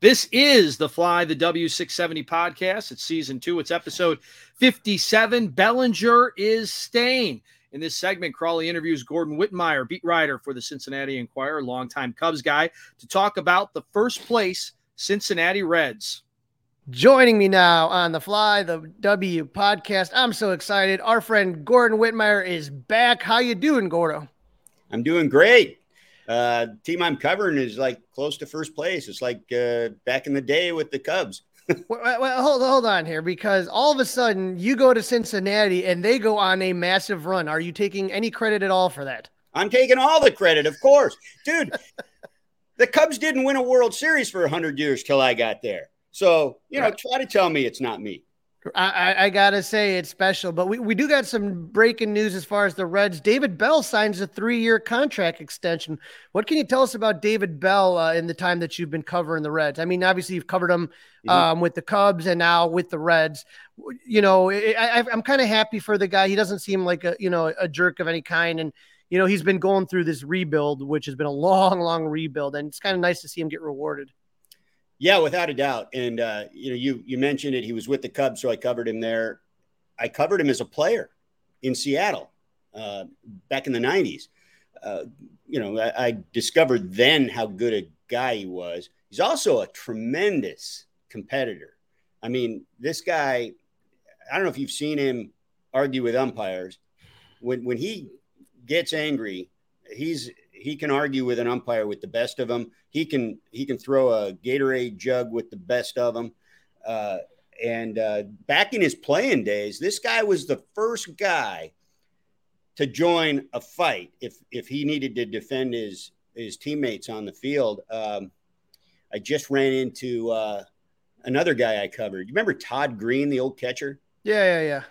This is the Fly the W670 podcast. It's season two, it's episode 57. Bellinger is staying. In this segment, Crawly interviews Gordon Wittenmyer, beat writer for the Cincinnati Enquirer, longtime Cubs guy, to talk about the first place Cincinnati Reds. Joining me now on the Fly the W podcast, I'm so excited. Our friend Gordon Wittenmyer is back. How you doing, Gordo? I'm doing great. Uh, team I'm covering is like close to first place. It's like uh, back in the day with the Cubs well, well, hold hold on here because all of a sudden you go to Cincinnati and they go on a massive run. Are you taking any credit at all for that? I'm taking all the credit, of course, dude. the Cubs didn't win a World Series for hundred years till I got there. So you know, try to tell me it's not me. I, I, gotta say it's special, but we, we do got some breaking news as far as the Reds. David Bell signs a three year contract extension. What can you tell us about David Bell uh, in the time that you've been covering the Reds? I mean, obviously you've covered him mm-hmm. um, with the Cubs and now with the Reds. You know, I, I'm kind of happy for the guy. He doesn't seem like a you know a jerk of any kind, and you know he's been going through this rebuild, which has been a long, long rebuild, and it's kind of nice to see him get rewarded. Yeah, without a doubt. And uh, you know, you you mentioned it. He was with the Cubs, so I covered him there. I covered him as a player in Seattle uh, back in the '90s. Uh, you know, I, I, discovered then how good a guy he was. He's also a tremendous competitor. I mean, this guy. I don't know if you've seen him argue with umpires. When when he gets angry, he's he can argue with an umpire with the best of them. He can he can throw a Gatorade jug with the best of them. Uh, and uh, back in his playing days, this guy was the first guy to join a fight if if he needed to defend his his teammates on the field. Um, I just ran into uh, another guy I covered. You remember Todd Greene, the old catcher? Yeah, yeah, yeah.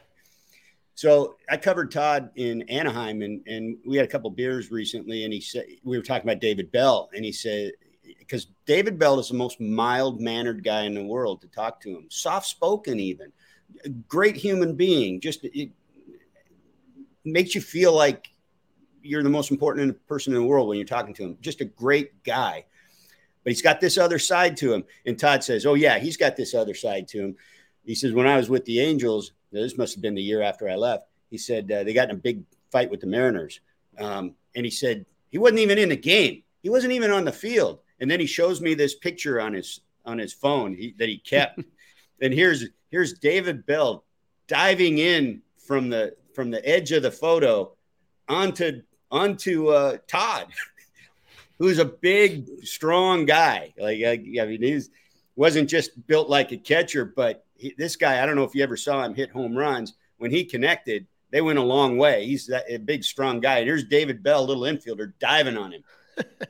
So I covered Todd in Anaheim, and and we had a couple beers recently, and he said we were talking about David Bell, and he said because David Bell is the most mild mannered guy in the world to talk to him, soft spoken, even great human being. Just it makes you feel like you're the most important person in the world when you're talking to him. Just a great guy. But he's got this other side to him. And Todd says, Oh, yeah, he's got this other side to him. He says, When I was with the Angels, this must have been the year after I left. He said uh, they got in a big fight with the Mariners. Um, and he said he wasn't even in the game. He wasn't even on the field. And then he shows me this picture on his on his phone he, that he kept. and here's here's David Bell diving in from the from the edge of the photo onto onto uh, Todd, who's a big, strong guy. Like I, I mean, he's wasn't just built like a catcher, but he, this guy, I don't know if you ever saw him hit home runs. When he connected, they went a long way. He's that, a big, strong guy. Here's David Bell, little infielder, diving on him.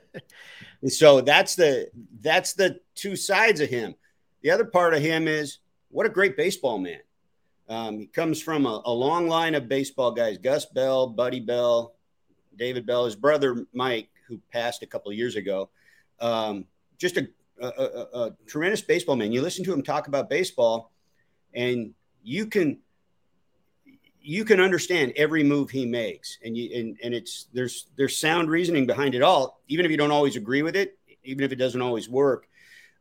so that's the that's the two sides of him. The other part of him is what a great baseball man. Um, he comes from a, a, long line of baseball guys: Gus Bell, Buddy Bell, David Bell, his brother Mike, who passed a couple of years ago. Um, just a, a, a tremendous baseball man. You listen to him talk about baseball, and you can you can understand every move he makes. And you and, and it's there's there's sound reasoning behind it all. Even if you don't always agree with it even if it doesn't always work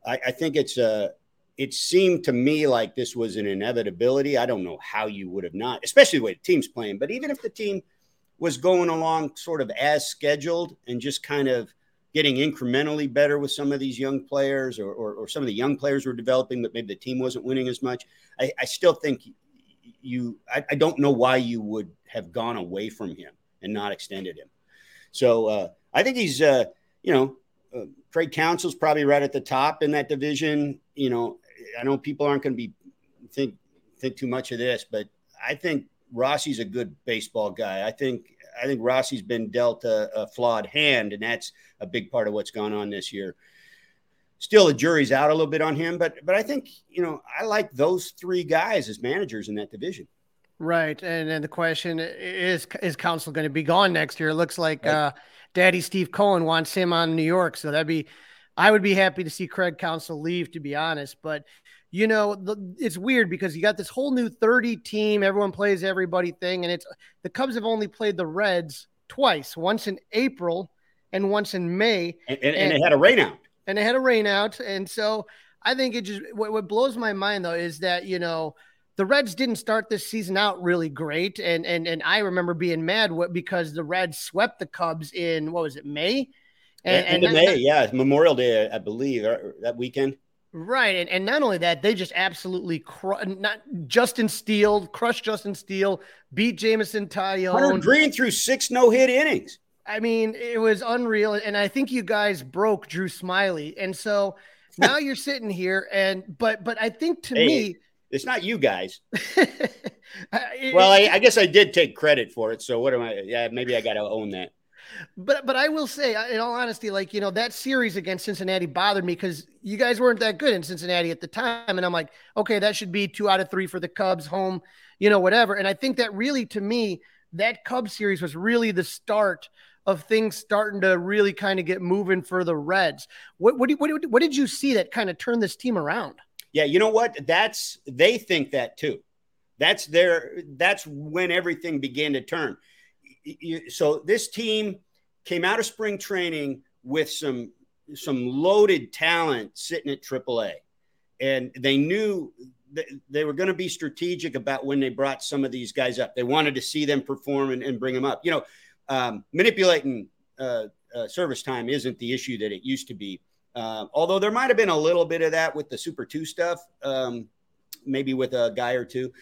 i, I think it's a it seemed to me like this was an inevitability. I don't know how you would have not especially the way the team's playing but even if the team was going along sort of as scheduled and just kind of getting incrementally better with some of these young players or, or, or some of the young players were developing, but maybe the team wasn't winning as much. I, I still think you, I, I, don't know why you would have gone away from him and not extended him. So uh, I think he's, uh, you know, uh, Craig Counsell's probably right at the top in that division. You know, I know people aren't going to be think think too much of this, but I think Rossi's a good baseball guy. I think I think Rossi's been dealt a, a, flawed hand, and that's a big part of what's gone on this year. Still, the jury's out a little bit on him, but but I think you know I like those three guys as managers in that division. Right, and then the question is: Is Counsell going to be gone next year? It looks like right. uh, Daddy Steve Cohen wants him on New York, so that'd be. I would be happy to see Craig Counsell leave, to be honest. But you know, the, it's weird because you got this whole new 30 team, everyone plays everybody thing, and it's the Cubs have only played the Reds twice, once in April and once in May. And, and, and, and they had a rainout. and they had a rainout. and so I think it just what, what blows my mind though is that you know the Reds didn't start this season out really great, and and and I remember being mad what, because the Reds swept the Cubs in what was it May? And, End of May, yeah, Memorial Day, I believe, er, that weekend. Right, and, and not only that, they just absolutely cru- not Justin Steele crushed Justin Steele, beat Jameson Taillon. Hunter Greene threw six no hit innings. I mean, it was unreal, and I think you guys broke Drew Smyly, and so now you're sitting here, and but but I think to hey, me, it's not you guys. well, I, I, guess I did take credit for it. So what am I? Yeah, maybe I got to own that. But but I will say, in all honesty, like you know that series against Cincinnati bothered me because you guys weren't that good in Cincinnati at the time, and I'm like, okay, that should be two out of three for the Cubs, home, you know, whatever. And I think that really, to me, that Cubs series was really the start of things starting to really kind of get moving for the Reds. What what, what, what did you see that kind of turned this team around? Yeah, you know what? That's they think that too. That's their that's when everything began to turn. So this team came out of spring training with some some loaded talent sitting at AAA, and they knew they were going to be strategic about when they brought some of these guys up. They wanted to see them perform and, and bring them up. You know, um, manipulating uh, uh, service time isn't the issue that it used to be. Uh, although there might have been a little bit of that with the Super Two stuff, um, maybe with a guy or two,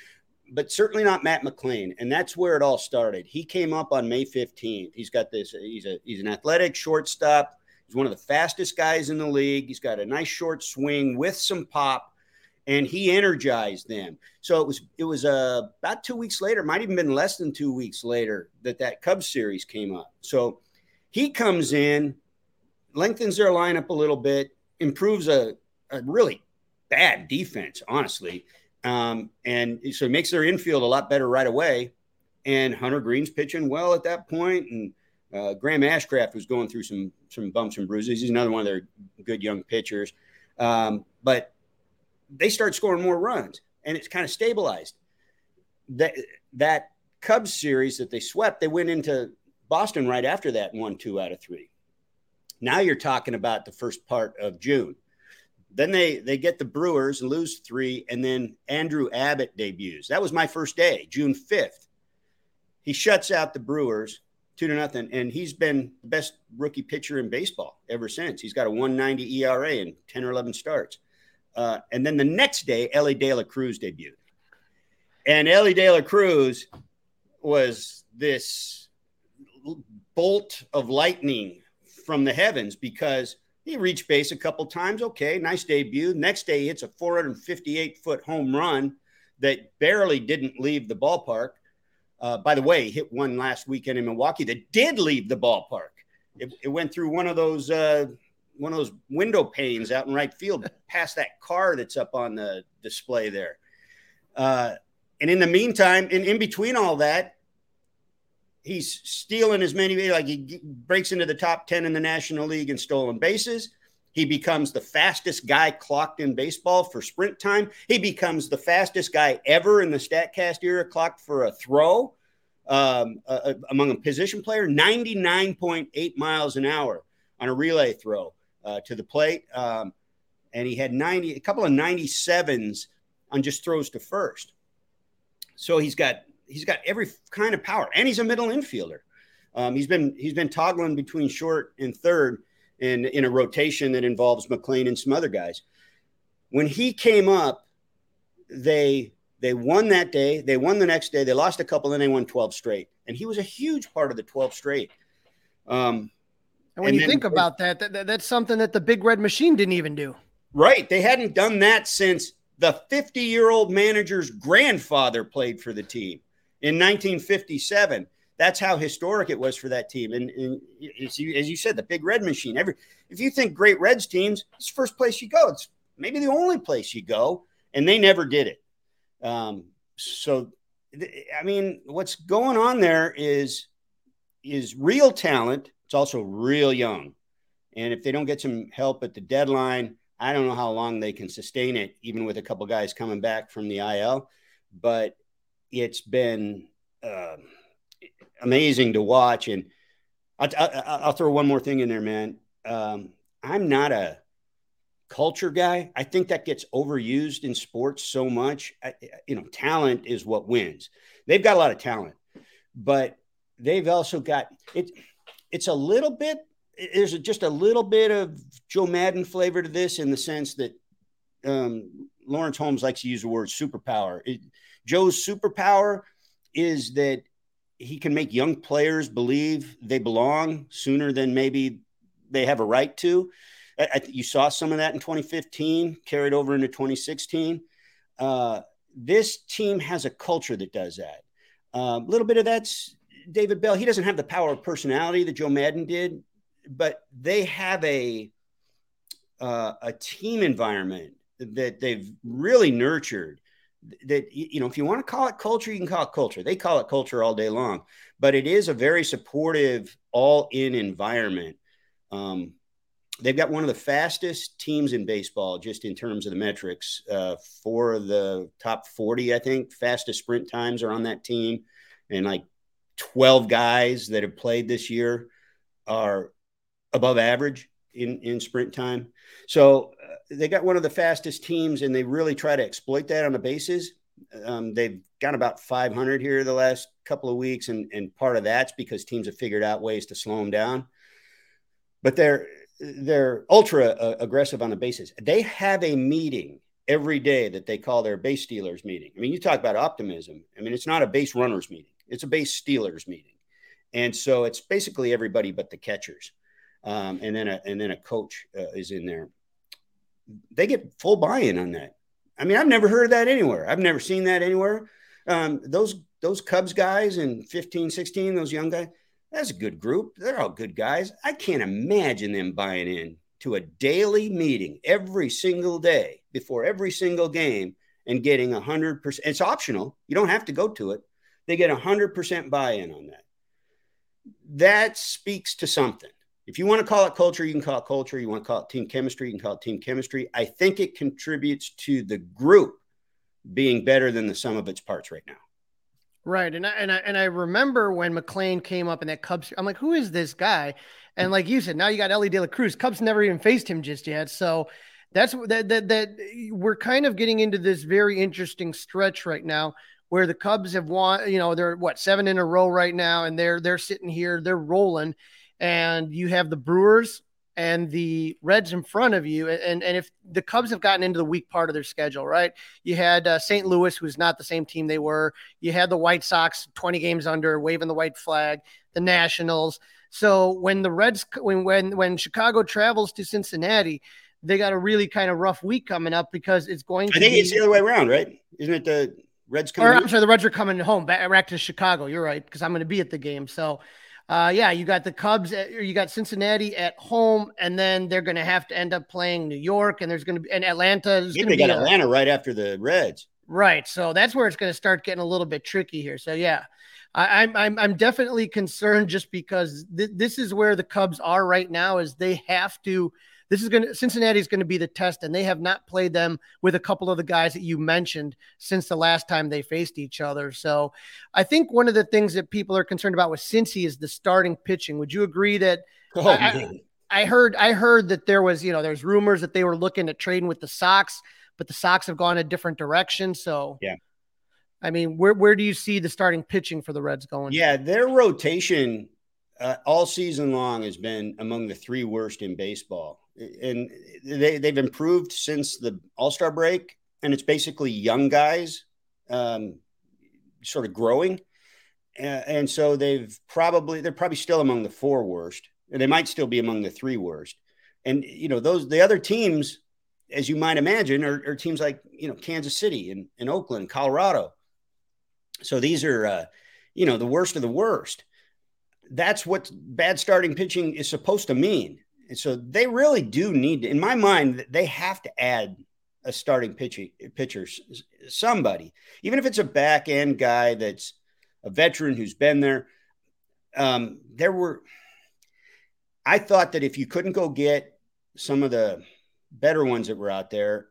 but certainly not Matt McLain. And that's where it all started. He came up on May 15th. He's got this. He's a he's an athletic shortstop. He's one of the fastest guys in the league. He's got a nice short swing with some pop and he energized them. So it was it was uh, about two weeks later, might even been less than two weeks later that that Cubs series came up. So he comes in, lengthens their lineup a little bit, improves a, a really bad defense, honestly, um, and so it makes their infield a lot better right away. And Hunter Greene's pitching well at that point, and uh, Graham Ashcraft was going through some some bumps and bruises. He's another one of their good young pitchers, um, but they start scoring more runs and it's kind of stabilized. That that Cubs series that they swept, they went into Boston right after that and won two out of three. Now you're talking about the first part of June. Then they they get the Brewers and lose three, and then Andrew Abbott debuts. That was my first day, June 5th. He shuts out the Brewers two to nothing, and he's been the best rookie pitcher in baseball ever since. He's got a 190 ERA and 10 or 11 starts. Uh, and then the next day, Elly De La Cruz debuted. And Elly De La Cruz was this bolt of lightning from the heavens because he reached base a couple times. Okay, nice debut. Next day, he hits a 458 foot home run that barely didn't leave the ballpark. Uh, by the way, hit one last weekend in Milwaukee that did leave the ballpark. It, it went through one of those uh, one of those window panes out in right field past that car that's up on the display there. Uh, and in the meantime, in, in between all that, he's stealing as many, like he breaks into the top 10 in the National League in stolen bases. He becomes the fastest guy clocked in baseball for sprint time. He becomes the fastest guy ever in the StatCast era clocked for a throw um, among a position player, 99.8 miles an hour on a relay throw uh, to the plate. Um, and he had 90, a couple of 97s on just throws to first. So he's got he's got every kind of power, and he's a middle infielder. Um, he's been he's been toggling between short and third and in a rotation that involves McLain and some other guys. When he came up, they they won that day. They won the next day. They lost a couple, then they won twelve straight, and he was a huge part of the twelve straight. Um, and when and you then, think about that, that, that's something that the Big Red Machine didn't even do. Right. They hadn't done that since the 50 year old manager's grandfather played for the team in 1957. That's how historic it was for that team. And, and as, you, as you said, the Big Red Machine. Every if you think great Reds teams, it's the first place you go. It's maybe the only place you go, and they never did it. Um, so, I mean, what's going on there is is real talent it's also real young. And if they don't get some help at the deadline, I don't know how long they can sustain it, even with a couple guys coming back from the IL. But it's been uh, amazing to watch. And I'll, I'll, I'll, throw one more thing in there, man. Um, I'm not a culture guy. I think that gets overused in sports so much. I, you know, talent is what wins. They've got a lot of talent, but they've also got it. It's a little bit. There's just a little bit of Joe Maddon flavor to this in the sense that um, Laurence Holmes likes to use the word superpower. It, Joe's superpower is that he can make young players believe they belong sooner than maybe they have a right to. I, I, you saw some of that in 2015, carried over into 2016. Uh, this team has a culture that does that. A uh, little bit of that's David Bell. He doesn't have the power of personality that Joe Maddon did, but they have a uh, a team environment that they've really nurtured that you know if you want to call it culture you can call it culture. They call it culture all day long but it is a very supportive all in environment. Um, they've got one of the fastest teams in baseball just in terms of the metrics. Uh, for the top 40 i think fastest sprint times are on that team. And like 12 guys that have played this year are above average in, in sprint time. So they got one of the fastest teams, and they really try to exploit that on the bases. Um, they've got about 500 here the last couple of weeks, and, and part of that's because teams have figured out ways to slow them down. But they're they're ultra uh, aggressive on the bases. They have a meeting every day that they call their base stealers meeting. I mean, you talk about optimism. I mean, it's not a base runners meeting; it's a base stealers meeting, and so it's basically everybody but the catchers um, and then a and then a coach uh, is in there. They get full buy-in on that. I mean, I've never heard of that anywhere. I've never seen that anywhere. Um, those those Cubs guys in 15, 16, those young guys, that's a good group. They're all good guys. I can't imagine them buying in to a daily meeting every single day before every single game and getting 100%. It's optional. You don't have to go to it. They get 100% buy in on that. That speaks to something. If you want to call it culture, you can call it culture. You want to call it team chemistry, you can call it team chemistry. I think it contributes to the group being better than the sum of its parts right now. Right, and I, and I and I remember when McLain came up in that Cubs. I'm like, who is this guy? And like you said, now you got Elly De La Cruz. Cubs never even faced him just yet, so that's that that that we're kind of getting into this very interesting stretch right now where the Cubs have won. You know, they're what seven in a row right now, and they're they're sitting here, they're rolling and you have the Brewers and the Reds in front of you. And, and if the Cubs have gotten into the weak part of their schedule, right? You had uh, St. Louis, who's not the same team they were. You had the White Sox 20 games under, waving the white flag, the Nationals. So when the Reds, when, when, when Chicago travels to Cincinnati, they got a really kind of rough week coming up because it's going to I think be, it's the other way around, right? Isn't it the Reds coming? Or, I'm sorry, the Reds are coming home back, back to Chicago. You're right, because I'm going to be at the game. So uh, yeah, you got the Cubs, at, you got Cincinnati at home, and then they're going to have to end up playing New York, and there's going to be and Atlanta. They got a, Atlanta right after the Reds. Right, so that's where it's going to start getting a little bit tricky here. So yeah, I, am I'm I'm definitely concerned just because th- this is where the Cubs are right now. Is they have to this is going to Cincinnati is going to be the test, and they have not played them with a couple of the guys that you mentioned since the last time they faced each other. So I think one of the things that people are concerned about with Cincy is the starting pitching. Would you agree that? Oh, I, I heard I heard that there was you know there's rumors that they were looking at trading with the Sox, but the Sox have gone a different direction. So yeah. I mean, where where do you see the starting pitching for the Reds going? Yeah, their rotation uh, all season long has been among the three worst in baseball and they they've improved since the All Star break, and it's basically young guys, um, sort of growing, and, and so they've probably they're probably still among the four worst, and they might still be among the three worst, and you know those the other teams, as you might imagine, are, are teams like you know Kansas City and, and Oakland, Colorado. So these are uh, you know the worst of the worst. That's what bad starting pitching is supposed to mean and so they really do need to, in my mind, they have to add a starting pitcher, pitcher, somebody, even if it's a back end guy that's a veteran who's been there. Um, there were, I thought that if you couldn't go get some of the better ones that were out there,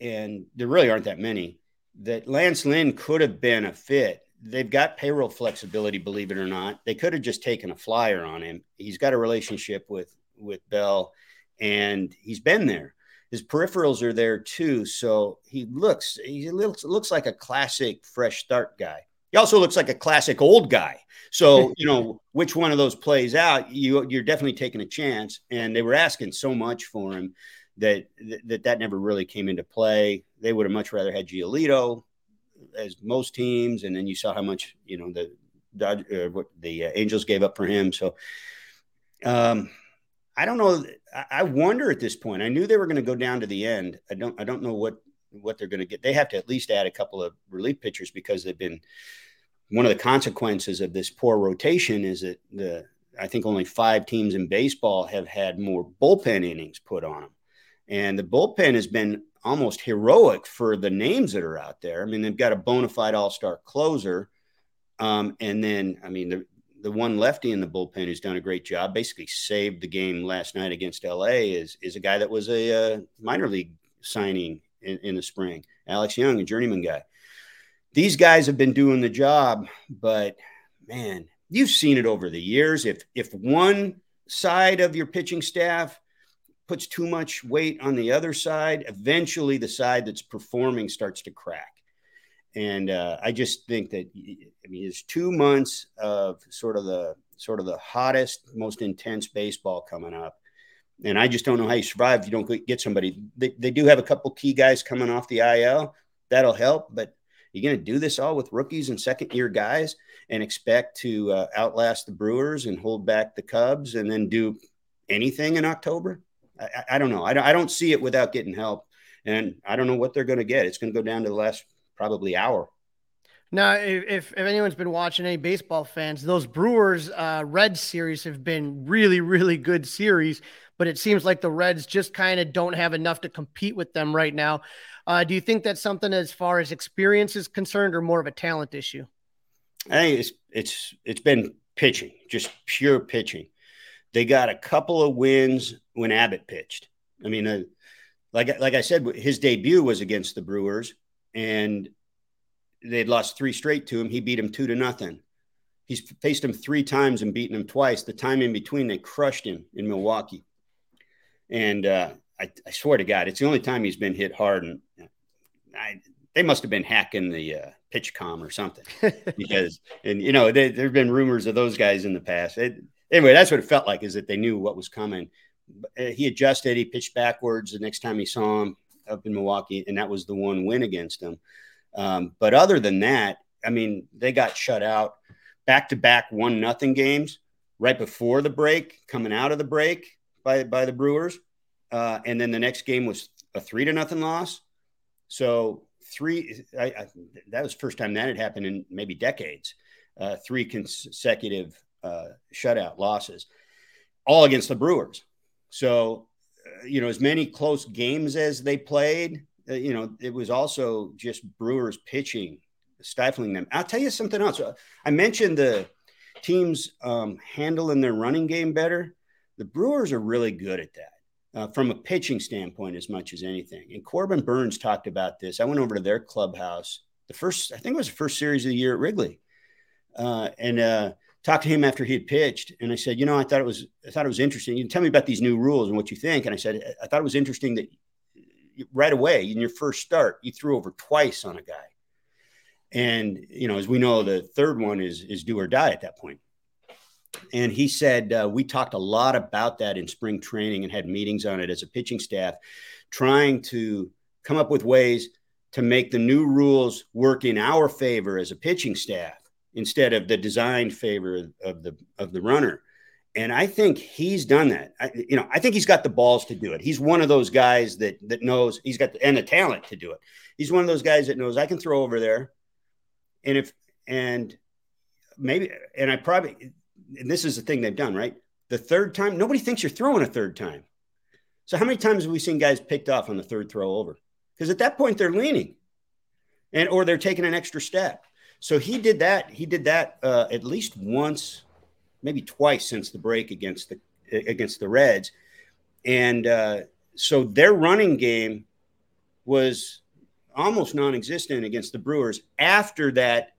and there really aren't that many, that Lance Lynn could have been a fit. They've got payroll flexibility, believe it or not. They could have just taken a flyer on him. He's got a relationship with with Bell, and he's been there. his peripherals are there too. So he looks he looks looks like a classic fresh start guy. He also looks like a classic old guy. So you know which one of those plays out, you you're definitely taking a chance. And they were asking so much for him that that that never really came into play. They would have much rather had Giolito, as most teams, and then you saw how much you know the Dodge, uh, what the uh, Angels gave up for him. So. Um, I don't know. I wonder at this point. I knew they were going to go down to the end. I don't. I don't know what what they're going to get. They have to at least add a couple of relief pitchers because they've been. One of the consequences of this poor rotation is that the I think only five teams in baseball have had more bullpen innings put on them, and the bullpen has been almost heroic for the names that are out there. I mean, they've got a bona fide all star closer. Um, and then, I mean, the, the one lefty in the bullpen who's done a great job, basically saved the game last night against LA, is is a guy that was a uh, minor league signing in, in the spring, Alex Young, a journeyman guy. These guys have been doing the job, but man, you've seen it over the years. If if one side of your pitching staff puts too much weight on the other side, eventually the side that's performing starts to crack. And uh, I just think that I mean it's two months of sort of the sort of the hottest, most intense baseball coming up. And I just don't know how you survive if you don't get somebody. They, they do have a couple key guys coming off the IL. That'll help. But you're going to do this all with rookies and second year guys and expect to uh, outlast the Brewers and hold back the Cubs and then do anything in October? I, I don't know. I don't, I don't see it without getting help. And I don't know what they're going to get. It's going to go down to the last probably hour. Now, if, if, anyone's been watching any baseball fans, those Brewers uh, Reds series have been really, really good series, but it seems like the Reds just kind of don't have enough to compete with them right now. Uh, do you think that's something as far as experience is concerned, or more of a talent issue? I think it's it's it's been pitching, just pure pitching. They got a couple of wins when Abbott pitched. I mean, uh, like like I said, his debut was against the Brewers, and they'd lost three straight to him. He beat him two to nothing. He's faced him three times and beaten him twice. The time in between, they crushed him in Milwaukee. And uh, I, I, swear to God, it's the only time he's been hit hard. And I, they must have been hacking the uh, PitchCom or something because, and you know, there have been rumors of those guys in the past. It, anyway, that's what it felt like is that they knew what was coming. Uh, he adjusted. He pitched backwards the next time he saw him up in Milwaukee, and that was the one win against him. Um, but other than that, I mean, they got shut out back to back one nothing games right before the break, coming out of the break by by the Brewers, uh, and then the next game was a three to nothing loss. So three, I, I, that was first time that had happened in maybe decades. Uh, three consecutive uh, shutout losses, all against the Brewers. So, uh, you know, as many close games as they played, you know, it was also just Brewers pitching stifling them. I'll tell you something else. Uh, I mentioned the teams um, handling their running game better. The Brewers are really good at that. Uh, from a pitching standpoint, as much as anything. And Corbin Burnes talked about this. I went over to their clubhouse, the first, I think it was the first series of the year at Wrigley, uh, and uh, talked to him after he had pitched. And I said, you know, I thought it was, I thought it was interesting. You tell me about these new rules and what you think. And I said, I thought it was interesting that right away in your first start, you threw over twice on a guy. And you know, as we know, the third one is is do or die at that point. And he said uh, we talked a lot about that in spring training and had meetings on it as a pitching staff, trying to come up with ways to make the new rules work in our favor as a pitching staff instead of the designed favor of the of the runner. And I think he's done that. I, you know, I think he's got the balls to do it. He's one of those guys that that knows he's got the, and the talent to do it. He's one of those guys that knows I can throw over there, and if and maybe and I probably and this is the thing they've done right. The third time, nobody thinks you're throwing a third time. So how many times have we seen guys picked off on the third throw over? Because at that point they're leaning, and or they're taking an extra step. So he did that. He did that uh, at least once maybe twice since the break against the against the Reds, and uh, so their running game was almost non-existent against the Brewers after that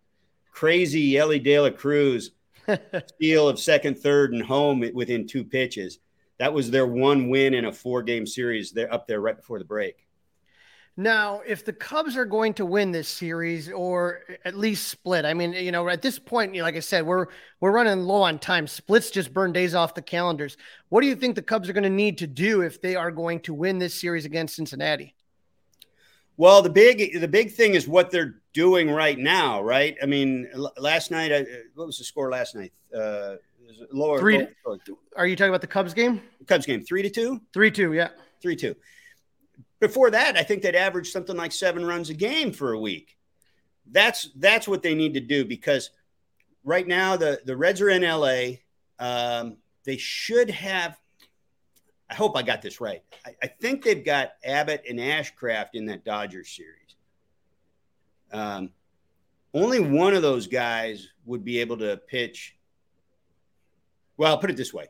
crazy Elly De La Cruz steal of second, third, and home within two pitches. that was their one win in a four game series. They're up there right before the break. Now, if the Cubs are going to win this series or at least split, I mean, you know, at this point, you know, like I said, we're we're running low on time. Splits just burn days off the calendars. What do you think the Cubs are going to need to do if they are going to win this series against Cincinnati? Well, the big the big thing is what they're doing right now, right? I mean, last night, I, what was the score last night? Uh, lower three. Lower, are you talking about the Cubs game? Cubs game, three to two. Three two, yeah, three two. Before that, I think they'd average something like seven runs a game for a week. That's that's what they need to do because right now the the Reds are in LA. Um, they should have I hope I got this right. I, I, think they've got Abbott and Ashcraft in that Dodgers series. Um, only one of those guys would be able to pitch. Well, I'll put it this way.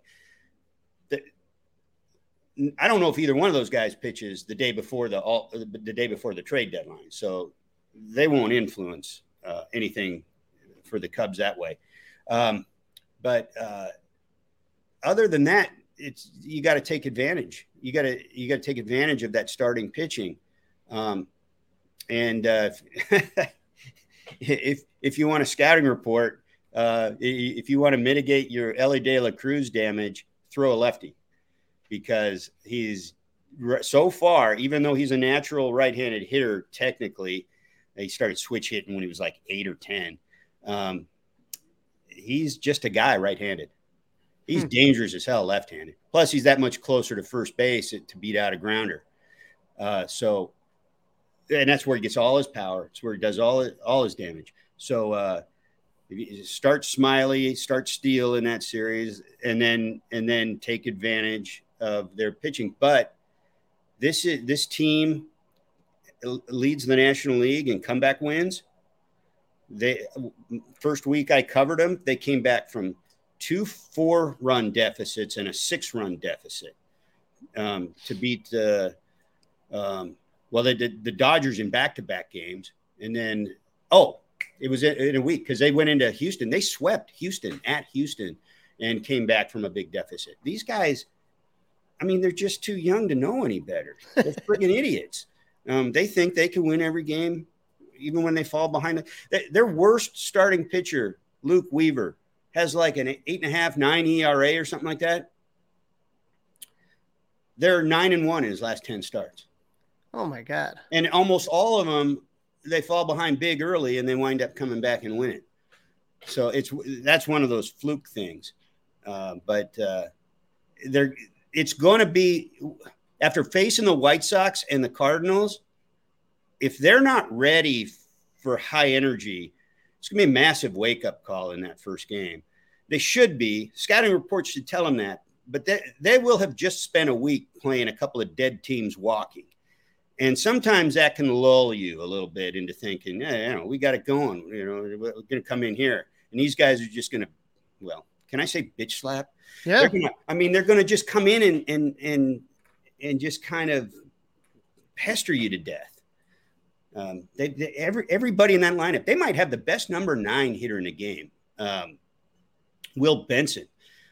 I don't know if either one of those guys pitches the day before the all, the day before the trade deadline, so they won't influence uh, anything for the Cubs that way. Um, but uh, other than that, it's you got to take advantage. You got to you got to take advantage of that starting pitching, um, and uh, if if you want a scouting report, uh, if you want to mitigate your Elly De La Cruz damage, throw a lefty because he's so far, even though he's a natural right-handed hitter, technically, he started switch hitting when he was like eight or ten. Um, he's just a guy right-handed. He's hmm. dangerous as hell left-handed. Plus, he's that much closer to first base to beat out a grounder. Uh, so, and that's where he gets all his power. It's where he does all all his damage. So, uh, start Smyly, start Steele in that series, and then and then take advantage of their pitching. But this is this team leads the National League in comeback wins. They first week I covered them, they came back from two four run deficits and a six run deficit um, to beat the um, well they did the Dodgers in back to back games and then oh it was in, a week because they went into Houston they swept Houston at Houston and came back from a big deficit these guys I mean they're just too young to know any better they're friggin' idiots um, they think they can win every game even when they fall behind their worst starting pitcher Luke Weaver has like an eight and a half, nine ERA or something like that. They're nine and one in his last 10 starts. Oh my God. And almost all of them, they fall behind big early and they wind up coming back and winning. So it's that's one of those fluke things. Uh, but uh, they're it's going to be after facing the White Sox and the Cardinals, if they're not ready for high energy, it's going to be a massive wake up call in that first game. They should be. Scouting reports should tell them that, but they, they will have just spent a week playing a couple of dead teams walking. And sometimes that can lull you a little bit into thinking, yeah, you know, we got it going. You know, we're going to come in here. And these guys are just going to, well, can I say bitch slap? Yeah. Gonna, I mean, they're going to just come in and, and, and, and just kind of pester you to death. Um, they, they, every, everybody in that lineup, they might have the best number nine hitter in the game. Um, Will Benson.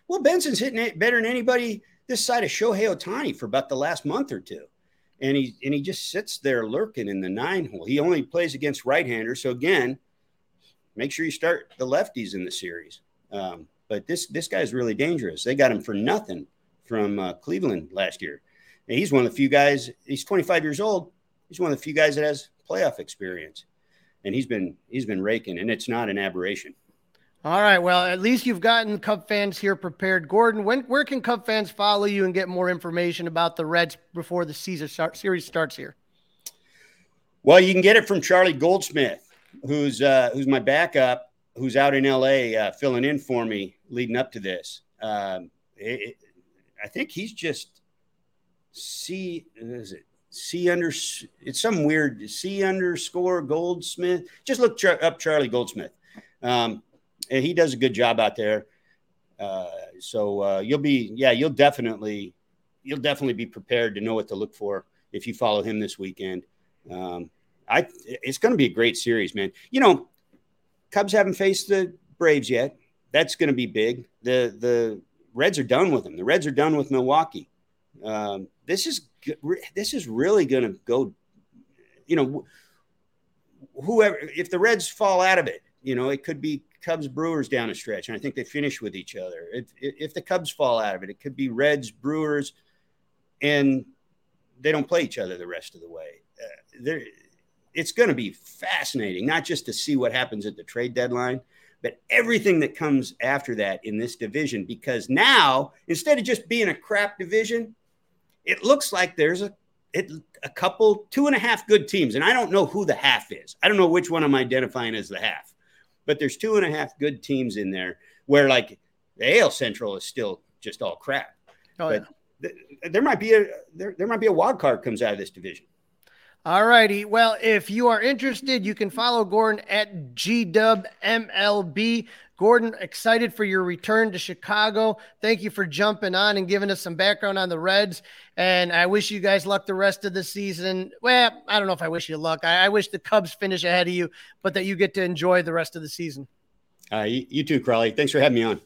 Will Benson's hitting it better than anybody this side of Shohei Ohtani for about the last month or two. And he and he just sits there lurking in the nine hole. He only plays against right-handers. So again, make sure you start the lefties in the series. Um, but this this guy's really dangerous. They got him for nothing from uh, Cleveland last year. And he's one of the few guys. He's 25 years old. He's one of the few guys that has playoff experience, and he's been he's been raking, and it's not an aberration. All right. Well, at least you've gotten Cub fans here prepared. Gordon, when where can Cub fans follow you and get more information about the Reds before the season start, series starts here? Well, you can get it from Charlie Goldsmith, who's uh, who's my backup, who's out in LA uh, filling in for me leading up to this. Um, it, it, I think he's just C. Is it C under? It's some weird C underscore Goldsmith. Just look char- up Charlie Goldsmith. Um, and he does a good job out there. Uh, so uh, you'll be, yeah, you'll definitely, you'll definitely be prepared to know what to look for if you follow him this weekend. Um, I, it's going to be a great series, man. You know, Cubs haven't faced the Braves yet. That's going to be big. The the Reds are done with them. The Reds are done with Milwaukee. Um, this is this is really going to go. You know, whoever if the Reds fall out of it, you know, it could be Cubs Brewers down a stretch, and I think they finish with each other. If if the Cubs fall out of it, it could be Reds Brewers, and they don't play each other the rest of the way. Uh, there, it's going to be fascinating, not just to see what happens at the trade deadline, but everything that comes after that in this division. Because now, instead of just being a crap division, it looks like there's a it, a couple, two and a half good teams. And I don't know who the half is. I don't know which one I'm identifying as the half, but there's two and a half good teams in there where like the AL Central is still just all crap. Oh, but yeah. th- there might be a there, there might be a wild card comes out of this division. All righty. Well, if you are interested, you can follow Gordon at GWMLB. Gordon, excited for your return to Chicago. Thank you for jumping on and giving us some background on the Reds. And I wish you guys luck the rest of the season. Well, I don't know if I wish you luck. I, I wish the Cubs finish ahead of you, but that you get to enjoy the rest of the season. Uh, you, you too, Crawly. Thanks for having me on.